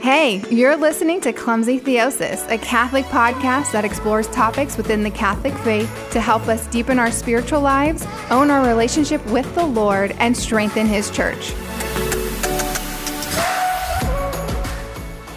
Hey, you're listening to Clumsy Theosis, a Catholic podcast that explores topics within the Catholic faith to help us deepen our spiritual lives, own our relationship with the Lord, and strengthen His church.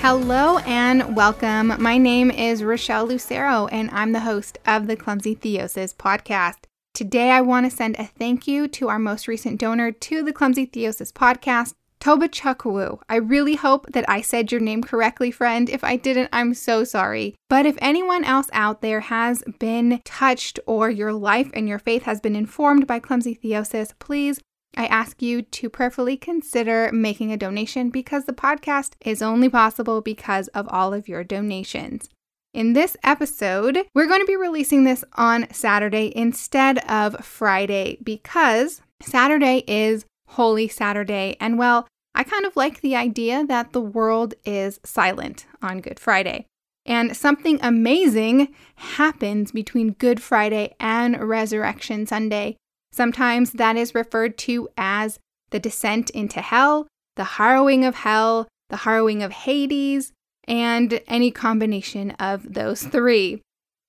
Hello and welcome. My name is Rochelle Lucero, and I'm the host of the Clumsy Theosis podcast. Today, I want to send a thank you to our most recent donor to the Clumsy Theosis podcast, Toba Chukwu. I really hope that I said your name correctly, friend. If I didn't, I'm so sorry. But if anyone else out there has been touched or your life and your faith has been informed by clumsy theosis, please I ask you to prayerfully consider making a donation because the podcast is only possible because of all of your donations. In this episode, we're going to be releasing this on Saturday instead of Friday because Saturday is Holy Saturday. And well, I kind of like the idea that the world is silent on Good Friday. And something amazing happens between Good Friday and Resurrection Sunday. Sometimes that is referred to as the descent into hell, the harrowing of hell, the harrowing of Hades, and any combination of those three.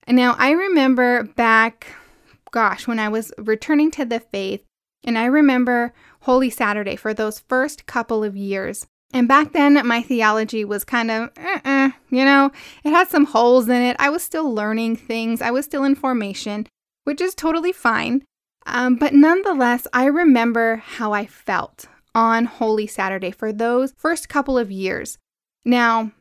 Now I remember back, gosh, when I was returning to the faith, and I remember Holy Saturday for those first couple of years. And back then, my theology was kind of, uh-uh, you know, it had some holes in it. I was still learning things, I was still in formation, which is totally fine. Um, but nonetheless, I remember how I felt on Holy Saturday for those first couple of years. Now,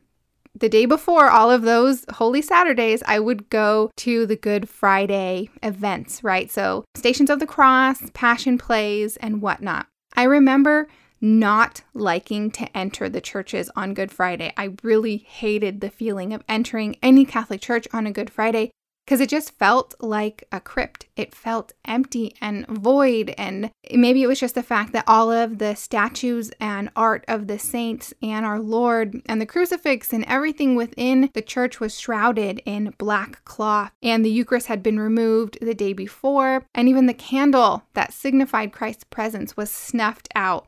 the day before all of those Holy Saturdays, I would go to the Good Friday events, right? So, Stations of the Cross, Passion Plays, and whatnot. I remember not liking to enter the churches on Good Friday. I really hated the feeling of entering any Catholic church on a Good Friday because it just felt like a crypt. It felt empty and void. And maybe it was just the fact that all of the statues and art of the saints and our Lord and the crucifix and everything within the church was shrouded in black cloth. And the Eucharist had been removed the day before. And even the candle that signified Christ's presence was snuffed out.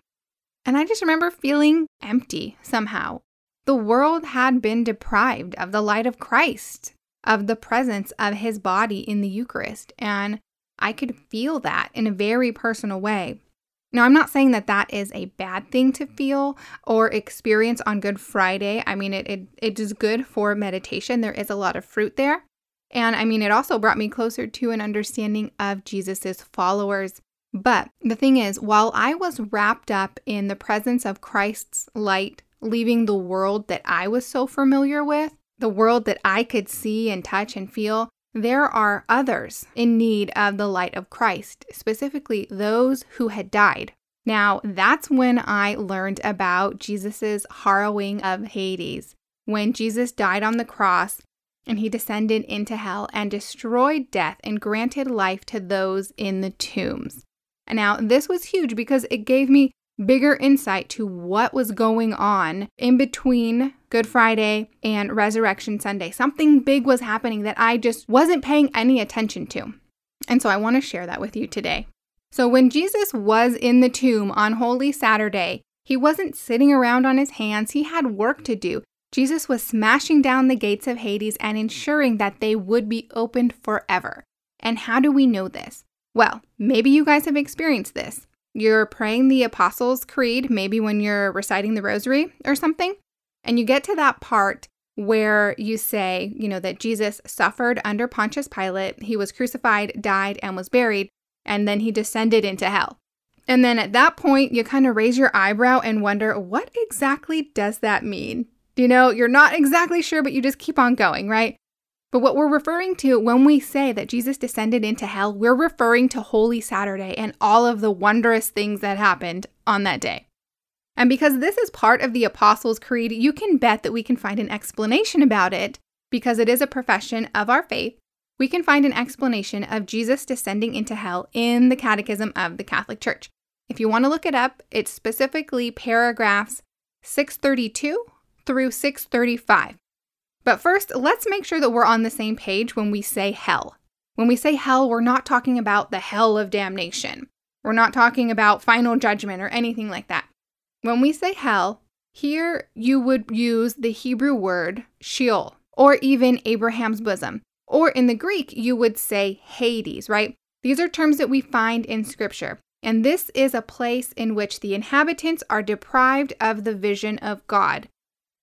And I just remember feeling empty somehow. The world had been deprived of the light of Christ of the presence of his body in the Eucharist. And I could feel that in a very personal way. Now, I'm not saying that that is a bad thing to feel or experience on Good Friday. I mean, it, it, it is good for meditation. There is a lot of fruit there. And I mean, it also brought me closer to an understanding of Jesus's followers. But the thing is, while I was wrapped up in the presence of Christ's light leaving the world that I was so familiar with, the world that I could see and touch and feel, there are others in need of the light of Christ, specifically those who had died. Now, that's when I learned about Jesus' harrowing of Hades, when Jesus died on the cross and he descended into hell and destroyed death and granted life to those in the tombs. Now, this was huge because it gave me bigger insight to what was going on in between Good Friday and Resurrection Sunday. Something big was happening that I just wasn't paying any attention to. And so I want to share that with you today. So, when Jesus was in the tomb on Holy Saturday, he wasn't sitting around on his hands, he had work to do. Jesus was smashing down the gates of Hades and ensuring that they would be opened forever. And how do we know this? Well, maybe you guys have experienced this. You're praying the Apostles' Creed, maybe when you're reciting the Rosary or something, and you get to that part where you say, you know, that Jesus suffered under Pontius Pilate, he was crucified, died, and was buried, and then he descended into hell. And then at that point, you kind of raise your eyebrow and wonder, what exactly does that mean? You know, you're not exactly sure, but you just keep on going, right? But what we're referring to when we say that Jesus descended into hell, we're referring to Holy Saturday and all of the wondrous things that happened on that day. And because this is part of the Apostles' Creed, you can bet that we can find an explanation about it because it is a profession of our faith. We can find an explanation of Jesus descending into hell in the Catechism of the Catholic Church. If you want to look it up, it's specifically paragraphs 632 through 635. But first, let's make sure that we're on the same page when we say hell. When we say hell, we're not talking about the hell of damnation. We're not talking about final judgment or anything like that. When we say hell, Here you would use the Hebrew word Sheol or even Abraham's bosom. Or in the Greek, you would say Hades, right? These are terms that we find in scripture. And this is a place in which the inhabitants are deprived of the vision of God.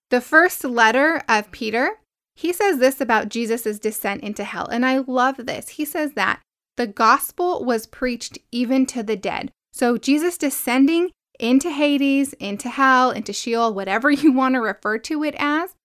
The first letter of Peter, he says this about Jesus' descent into hell. And I love this. He says that the gospel was preached even to the dead. So Jesus descending into Hades, into hell, into Sheol, whatever you want to refer to it as,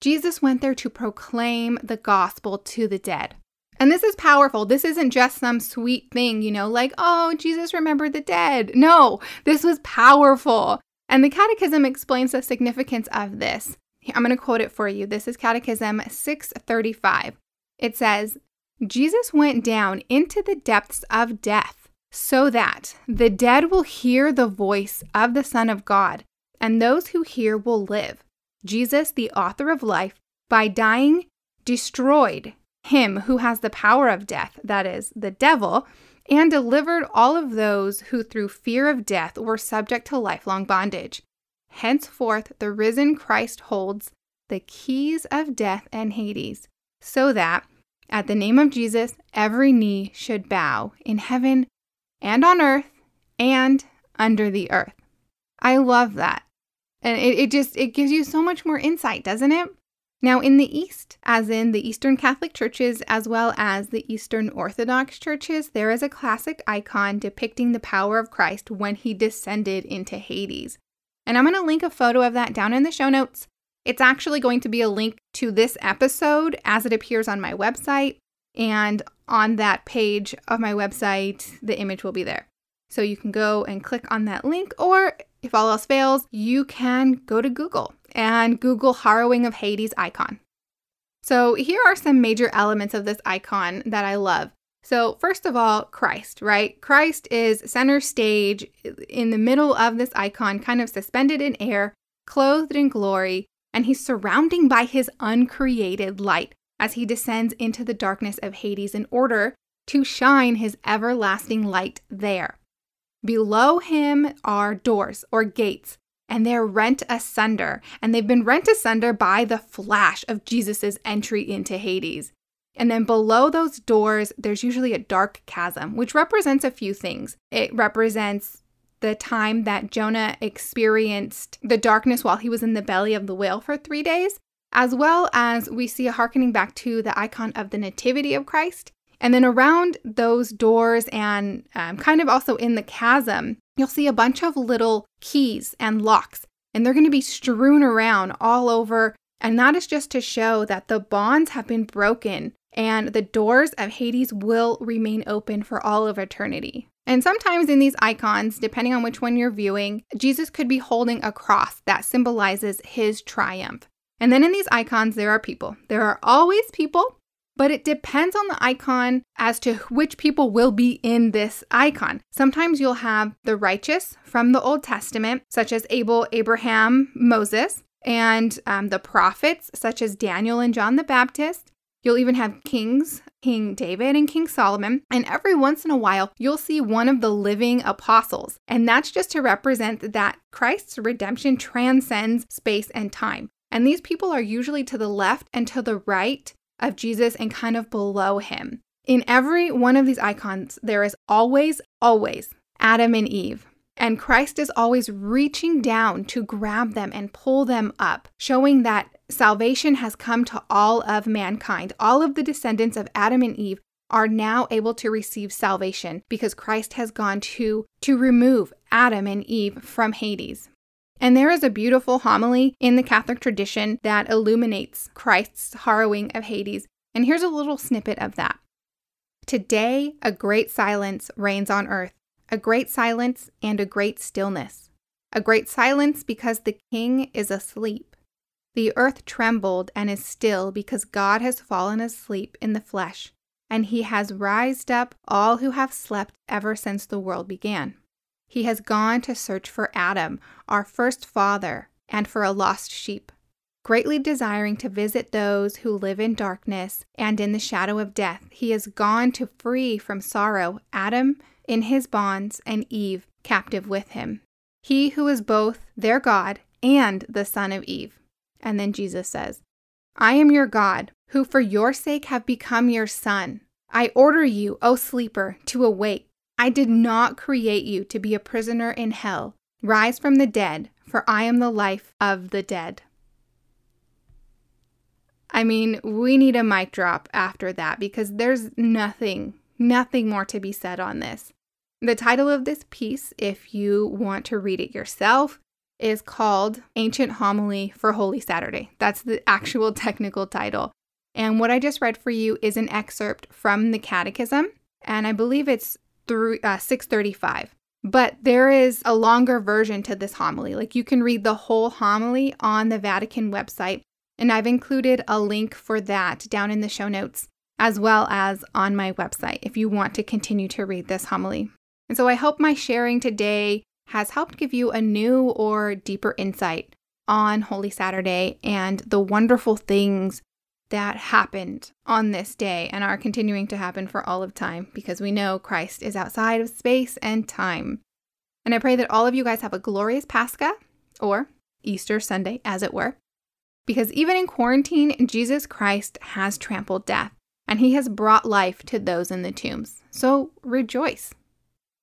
Jesus went there to proclaim the gospel to the dead. And this is powerful. This isn't just some sweet thing, you know, like, oh, Jesus remembered the dead. No, this was powerful. And the Catechism explains the significance of this. I'm going to quote it for you. This is Catechism 635. It says, Jesus went down into the depths of death so that the dead will hear the voice of the Son of God, and those who hear will live. Jesus, the author of life, by dying, destroyed him who has the power of death, that is, the devil, and delivered all of those who through fear of death were subject to lifelong bondage. Henceforth, the risen Christ holds the keys of death and Hades, so that, at the name of Jesus, every knee should bow in heaven and on earth and under the earth. I love that. And it, it just it gives you so much more insight, doesn't it? Now, in the East, as in the Eastern Catholic churches as well as the Eastern Orthodox churches, there is a classic icon depicting the power of Christ when he descended into Hades. And I'm going to link a photo of that down in the show notes. It's actually going to be a link to this episode as it appears on my website. And on that page of my website, the image will be there. So you can go and click on that link, or if all else fails, you can go to Google and Google Harrowing of Hades icon. So here are some major elements of this icon that I love. So, first of all, Christ, right? Christ is center stage in the middle of this icon, kind of suspended in air, clothed in glory, and he's surrounding by his uncreated light as he descends into the darkness of Hades in order to shine his everlasting light there. Below him are doors or gates, and they're rent asunder, and they've been rent asunder by the flash of Jesus' entry into Hades. And then below those doors, there's usually a dark chasm, which represents a few things. It represents the time that Jonah experienced the darkness while he was in the belly of the whale for three days, as well as we see a harkening back to the icon of the Nativity of Christ and then around those doors and um, kind of also in the chasm, you'll see a bunch of little keys and locks, and they're going to be strewn around all over. And that is just to show that the bonds have been broken and the doors of Hades will remain open for all of eternity. And sometimes in these icons, depending on which one you're viewing, Jesus could be holding a cross that symbolizes his triumph. And then in these icons, there are people. There are always people but it depends on the icon as to which people will be in this icon. Sometimes you'll have the righteous from the Old Testament, such as Abel, Abraham, Moses, and um, the prophets, such as Daniel and John the Baptist. You'll even have kings, King David and King Solomon. And every once in a while, you'll see one of the living apostles. And that's just to represent that Christ's redemption transcends space and time. And these people are usually to the left and to the right of Jesus and kind of below him. In every one of these icons, there is always, always Adam and Eve. And Christ is always reaching down to grab them and pull them up, showing that salvation has come to all of mankind. All of the descendants of Adam and Eve are now able to receive salvation because Christ has gone to to remove Adam and Eve from Hades. And there is a beautiful homily in the Catholic tradition that illuminates Christ's harrowing of Hades. And here's a little snippet of that. Today, a great silence reigns on earth, a great silence and a great stillness. A great silence because the king is asleep. The earth trembled and is still because God has fallen asleep in the flesh, and he has rised up all who have slept ever since the world began. He has gone to search for Adam, our first father, and for a lost sheep. Greatly desiring to visit those who live in darkness and in the shadow of death, he has gone to free from sorrow Adam in his bonds and Eve captive with him. He who is both their God and the son of Eve. And then Jesus says, I am your God, who for your sake have become your son. I order you, O sleeper, to awake. I did not create you to be a prisoner in hell. Rise from the dead, for I am the life of the dead. I mean, we need a mic drop after that because there's nothing, nothing more to be said on this. The title of this piece, if you want to read it yourself, is called Ancient Homily for Holy Saturday. That's the actual technical title. And what I just read for you is an excerpt from the Catechism, and I believe it's through uh, 635. But there is a longer version to this homily. Like you can read the whole homily on the Vatican website, and I've included a link for that down in the show notes, as well as on my website if you want to continue to read this homily. And so I hope my sharing today has helped give you a new or deeper insight on Holy Saturday and the wonderful things that happened on this day and are continuing to happen for all of time because we know Christ is outside of space and time. And I pray that all of you guys have a glorious Pascha or Easter Sunday, as it were, because even in quarantine, Jesus Christ has trampled death and he has brought life to those in the tombs. So rejoice.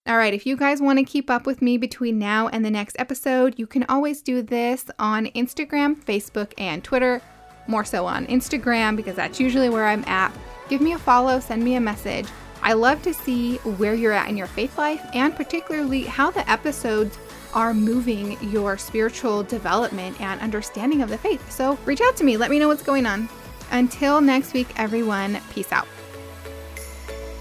All right, if you guys want to keep up with me between now and the next episode, you can always do this on Instagram, Facebook, and Twitter. More so on Instagram because that's usually where I'm at. Give me a follow, send me a message. I love to see where you're at in your faith life and particularly how the episodes are moving your spiritual development and understanding of the faith. So reach out to me, let me know what's going on. Until next week, everyone, peace out.